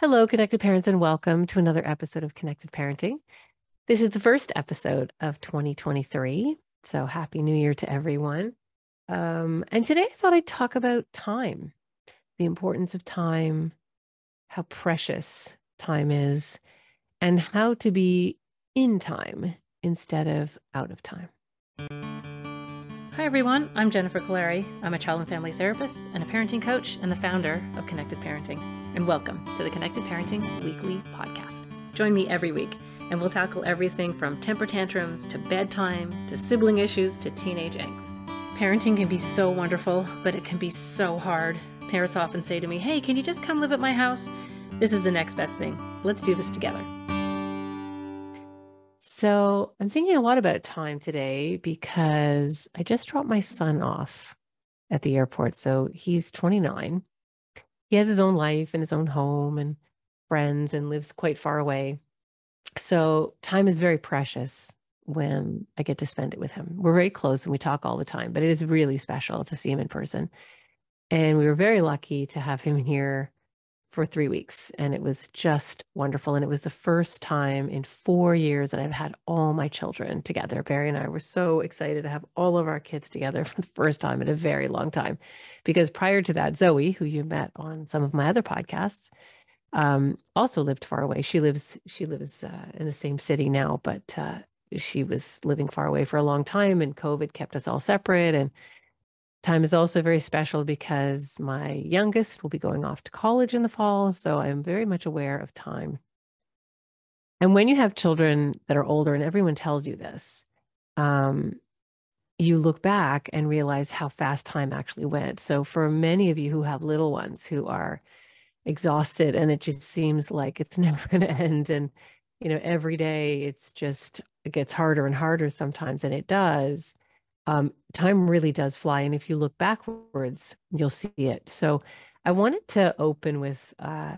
Hello, connected parents, and welcome to another episode of Connected Parenting. This is the first episode of 2023. So, Happy New Year to everyone. Um, and today I thought I'd talk about time, the importance of time, how precious time is, and how to be in time instead of out of time. Hi, everyone. I'm Jennifer Kolari. I'm a child and family therapist and a parenting coach and the founder of Connected Parenting. And welcome to the Connected Parenting Weekly Podcast. Join me every week, and we'll tackle everything from temper tantrums to bedtime to sibling issues to teenage angst. Parenting can be so wonderful, but it can be so hard. Parents often say to me, Hey, can you just come live at my house? This is the next best thing. Let's do this together. So I'm thinking a lot about time today because I just dropped my son off at the airport. So he's 29. He has his own life and his own home and friends and lives quite far away. So time is very precious when I get to spend it with him. We're very close and we talk all the time, but it is really special to see him in person. And we were very lucky to have him here for three weeks and it was just wonderful. And it was the first time in four years that I've had all my children together. Barry and I were so excited to have all of our kids together for the first time in a very long time. Because prior to that, Zoe, who you met on some of my other podcasts, um, also lived far away. She lives she lives uh, in the same city now, but uh, she was living far away for a long time, and COVID kept us all separate. And Time is also very special because my youngest will be going off to college in the fall. So I'm very much aware of time. And when you have children that are older, and everyone tells you this, um, you look back and realize how fast time actually went. So for many of you who have little ones who are exhausted and it just seems like it's never going to end and you know every day it's just it gets harder and harder sometimes and it does um, time really does fly. And if you look backwards, you'll see it. So I wanted to open with uh,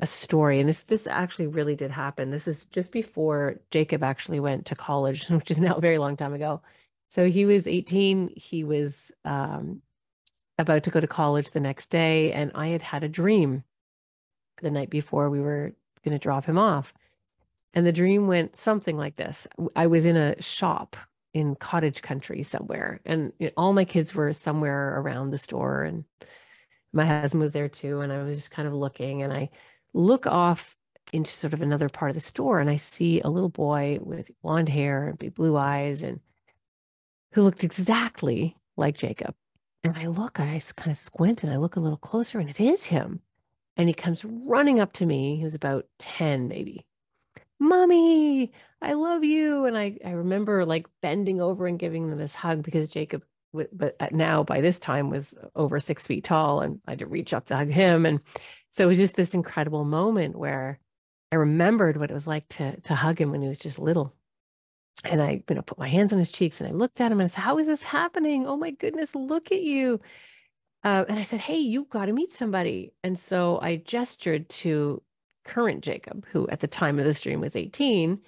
a story. And this, this actually really did happen. This is just before Jacob actually went to college, which is now a very long time ago. So he was 18. He was um, about to go to college the next day. And I had had a dream the night before we were going to drop him off. And the dream went something like this I was in a shop in cottage country somewhere and you know, all my kids were somewhere around the store and my husband was there too and i was just kind of looking and i look off into sort of another part of the store and i see a little boy with blonde hair and big blue eyes and who looked exactly like jacob. And i look and i kind of squint and i look a little closer and it is him. And he comes running up to me. He was about 10 maybe mommy i love you and i i remember like bending over and giving them this hug because jacob but now by this time was over six feet tall and i had to reach up to hug him and so it was just this incredible moment where i remembered what it was like to to hug him when he was just little. And i you know put my hands on his cheeks and i looked at him and i said how is this happening? Oh my goodness look at you. Uh, and i said hey you've got to meet somebody. And so i gestured to current Jacob, who at the time of the stream was 18,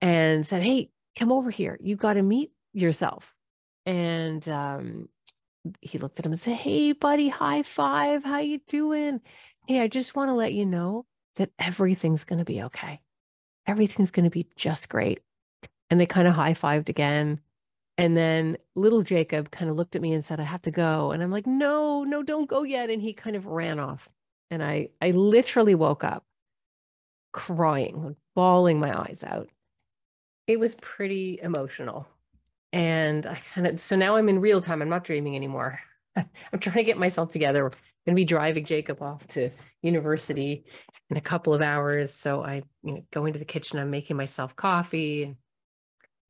and said, Hey, come over here. You got to meet yourself. And um, he looked at him and said, Hey, buddy, high five. How you doing? Hey, I just want to let you know that everything's going to be okay. Everything's going to be just great. And they kind of high fived again. And then little Jacob kind of looked at me and said, I have to go. And I'm like, no, no, don't go yet. And he kind of ran off and I I literally woke up crying, bawling my eyes out. It was pretty emotional. And I kind of so now I'm in real time. I'm not dreaming anymore. I'm trying to get myself together. I'm going to be driving Jacob off to university in a couple of hours. So I, you know, go into the kitchen. I'm making myself coffee,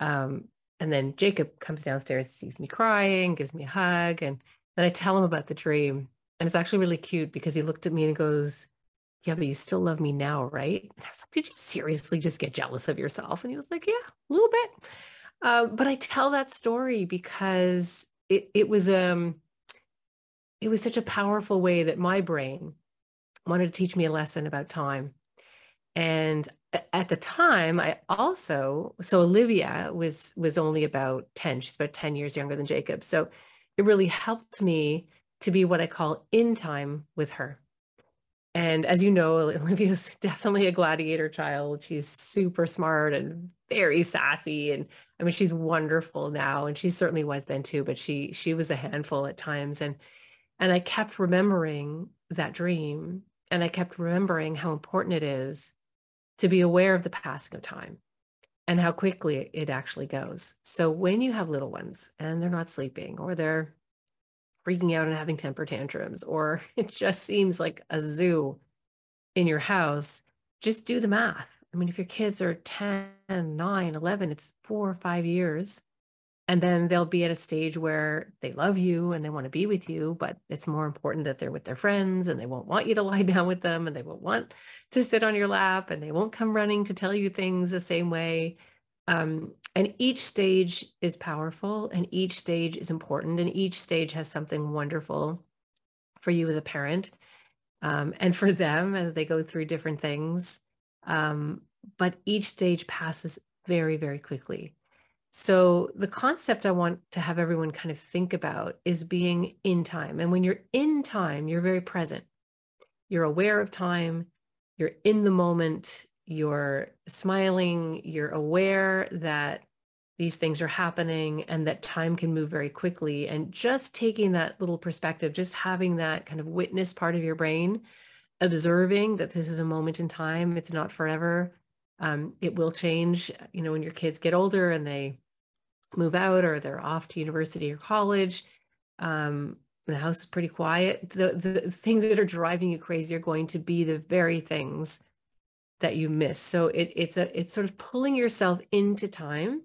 um, and then Jacob comes downstairs, sees me crying, gives me a hug, and then I tell him about the dream. And it's actually really cute because he looked at me and goes, Yeah, but you still love me now, right? And I was like, Did you seriously just get jealous of yourself? And he was like, Yeah, a little bit. Uh, but I tell that story because it it was um it was such a powerful way that my brain wanted to teach me a lesson about time. And at the time, I also so Olivia was was only about 10. She's about 10 years younger than Jacob. So it really helped me to be what I call in time with her. And as you know, Olivia's definitely a gladiator child. She's super smart and very sassy. And I mean, she's wonderful now. And she certainly was then too, but she she was a handful at times. And and I kept remembering that dream. And I kept remembering how important it is to be aware of the passing of time and how quickly it actually goes. So when you have little ones and they're not sleeping or they're freaking out and having temper tantrums, or it just seems like a zoo in your house, just do the math. I mean, if your kids are 10, 9, 11, it's four or five years. And then they'll be at a stage where they love you and they want to be with you, but it's more important that they're with their friends and they won't want you to lie down with them and they won't want to sit on your lap and they won't come running to tell you things the same way. Um, and each stage is powerful and each stage is important and each stage has something wonderful for you as a parent um, and for them as they go through different things. Um, but each stage passes very, very quickly. So, the concept I want to have everyone kind of think about is being in time. And when you're in time, you're very present. You're aware of time, you're in the moment, you're smiling, you're aware that these things are happening and that time can move very quickly. And just taking that little perspective, just having that kind of witness part of your brain, observing that this is a moment in time, it's not forever. Um, it will change, you know, when your kids get older and they move out or they're off to university or college. Um, the house is pretty quiet. The, the things that are driving you crazy are going to be the very things that you miss. So it, it's a it's sort of pulling yourself into time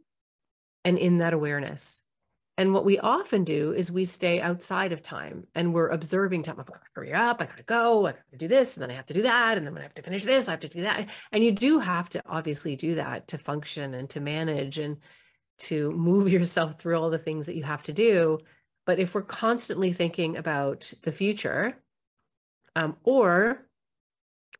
and in that awareness. And what we often do is we stay outside of time and we're observing time. I've got to hurry up. I got to go. I got to do this. And then I have to do that. And then when I have to finish this, I have to do that. And you do have to obviously do that to function and to manage and to move yourself through all the things that you have to do. But if we're constantly thinking about the future, um, or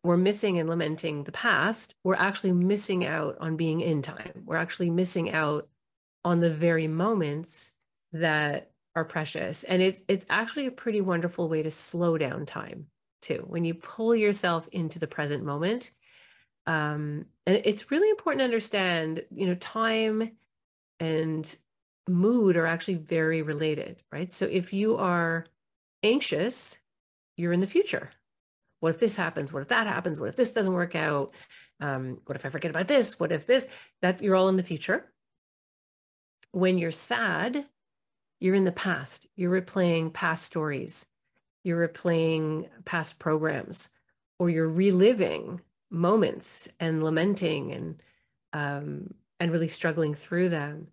we're missing and lamenting the past, we're actually missing out on being in time. We're actually missing out on the very moments that are precious. And it, it's actually a pretty wonderful way to slow down time too. When you pull yourself into the present moment, um, and it's really important to understand, you know, time and mood are actually very related, right? So if you are anxious, you're in the future. What if this happens? What if that happens? What if this doesn't work out? Um, what if I forget about this? What if this? That you're all in the future. When you're sad, you're in the past. You're replaying past stories. You're replaying past programs, or you're reliving moments and lamenting and um, and really struggling through them.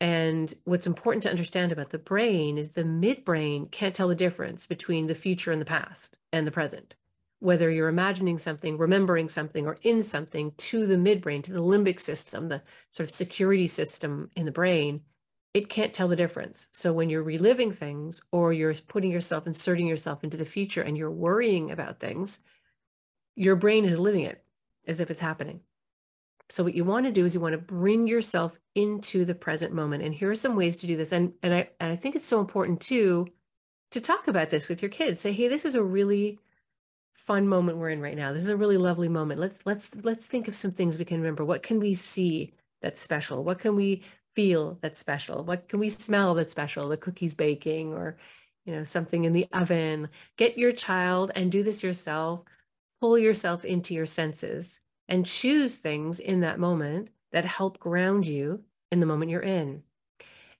And what's important to understand about the brain is the midbrain can't tell the difference between the future and the past and the present. Whether you're imagining something, remembering something, or in something to the midbrain, to the limbic system, the sort of security system in the brain, it can't tell the difference. So when you're reliving things or you're putting yourself, inserting yourself into the future and you're worrying about things, your brain is living it as if it's happening. So what you want to do is you want to bring yourself into the present moment. And here are some ways to do this. And and I and I think it's so important too to talk about this with your kids. Say, hey, this is a really fun moment we're in right now. This is a really lovely moment. Let's let's let's think of some things we can remember. What can we see that's special? What can we feel that's special? What can we smell that's special? The cookies baking or you know something in the oven. Get your child and do this yourself. Pull yourself into your senses and choose things in that moment that help ground you in the moment you're in.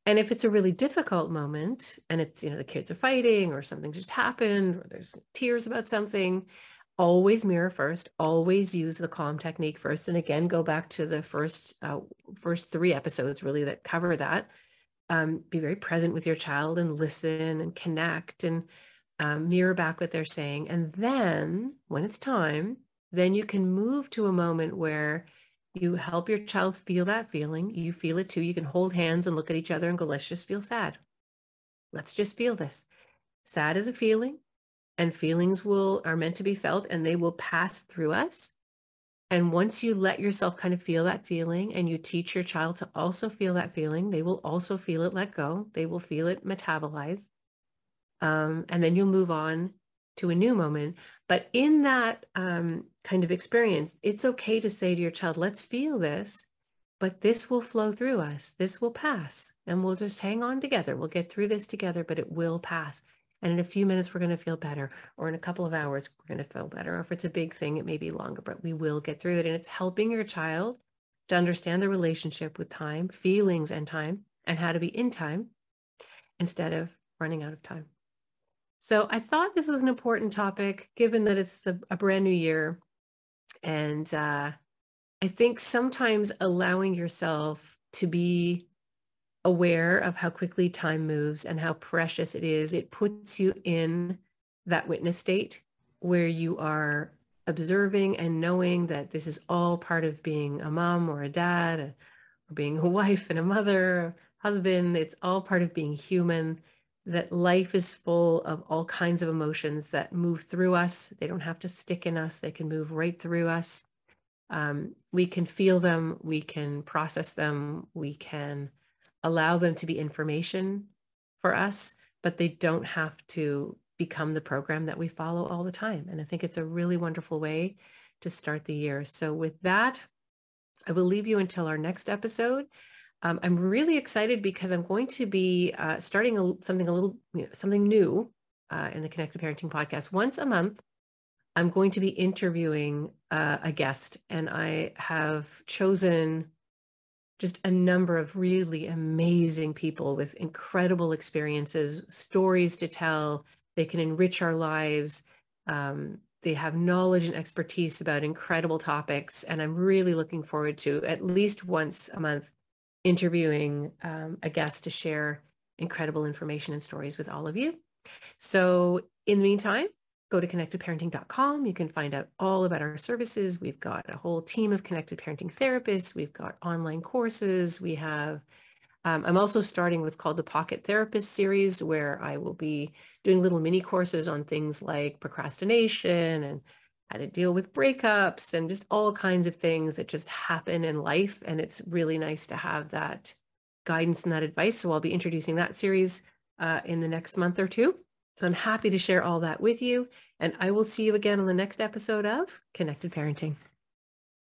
And if it's a really difficult moment and it's, you know, the kids are fighting or something just happened or there's tears about something, always mirror first, always use the calm technique first. And again, go back to the first, uh, first three episodes really that cover that. Um, be very present with your child and listen and connect and um, mirror back what they're saying. And then when it's time, then you can move to a moment where you help your child feel that feeling. You feel it too. You can hold hands and look at each other and go, let's just feel sad. Let's just feel this. Sad is a feeling, and feelings will are meant to be felt and they will pass through us. And once you let yourself kind of feel that feeling and you teach your child to also feel that feeling, they will also feel it let go. They will feel it metabolize. Um, and then you'll move on to a new moment. But in that um, kind of experience, it's okay to say to your child, let's feel this, but this will flow through us. This will pass, and we'll just hang on together. We'll get through this together, but it will pass. And in a few minutes, we're going to feel better. Or in a couple of hours, we're going to feel better. Or if it's a big thing, it may be longer, but we will get through it. And it's helping your child to understand the relationship with time, feelings, and time, and how to be in time instead of running out of time. So I thought this was an important topic, given that it's the, a brand new year. And uh, I think sometimes allowing yourself to be aware of how quickly time moves and how precious it is, it puts you in that witness state where you are observing and knowing that this is all part of being a mom or a dad or being a wife and a mother, husband. It's all part of being human, that life is full of all kinds of emotions that move through us. They don't have to stick in us, they can move right through us. Um, we can feel them, we can process them, we can allow them to be information for us, but they don't have to become the program that we follow all the time. And I think it's a really wonderful way to start the year. So, with that, I will leave you until our next episode. Um, I'm really excited because I'm going to be uh, starting a, something a little, you know, something new uh, in the Connected Parenting podcast. Once a month, I'm going to be interviewing uh, a guest, and I have chosen just a number of really amazing people with incredible experiences, stories to tell. They can enrich our lives. Um, they have knowledge and expertise about incredible topics. And I'm really looking forward to at least once a month interviewing um, a guest to share incredible information and stories with all of you. So, in the meantime, go to connectedparenting.com. You can find out all about our services. We've got a whole team of connected parenting therapists. We've got online courses. We have, um, I'm also starting what's called the Pocket Therapist series, where I will be doing little mini courses on things like procrastination and how to deal with breakups and just all kinds of things that just happen in life. And it's really nice to have that guidance and that advice. So I'll be introducing that series uh, in the next month or two. So I'm happy to share all that with you. And I will see you again on the next episode of Connected Parenting.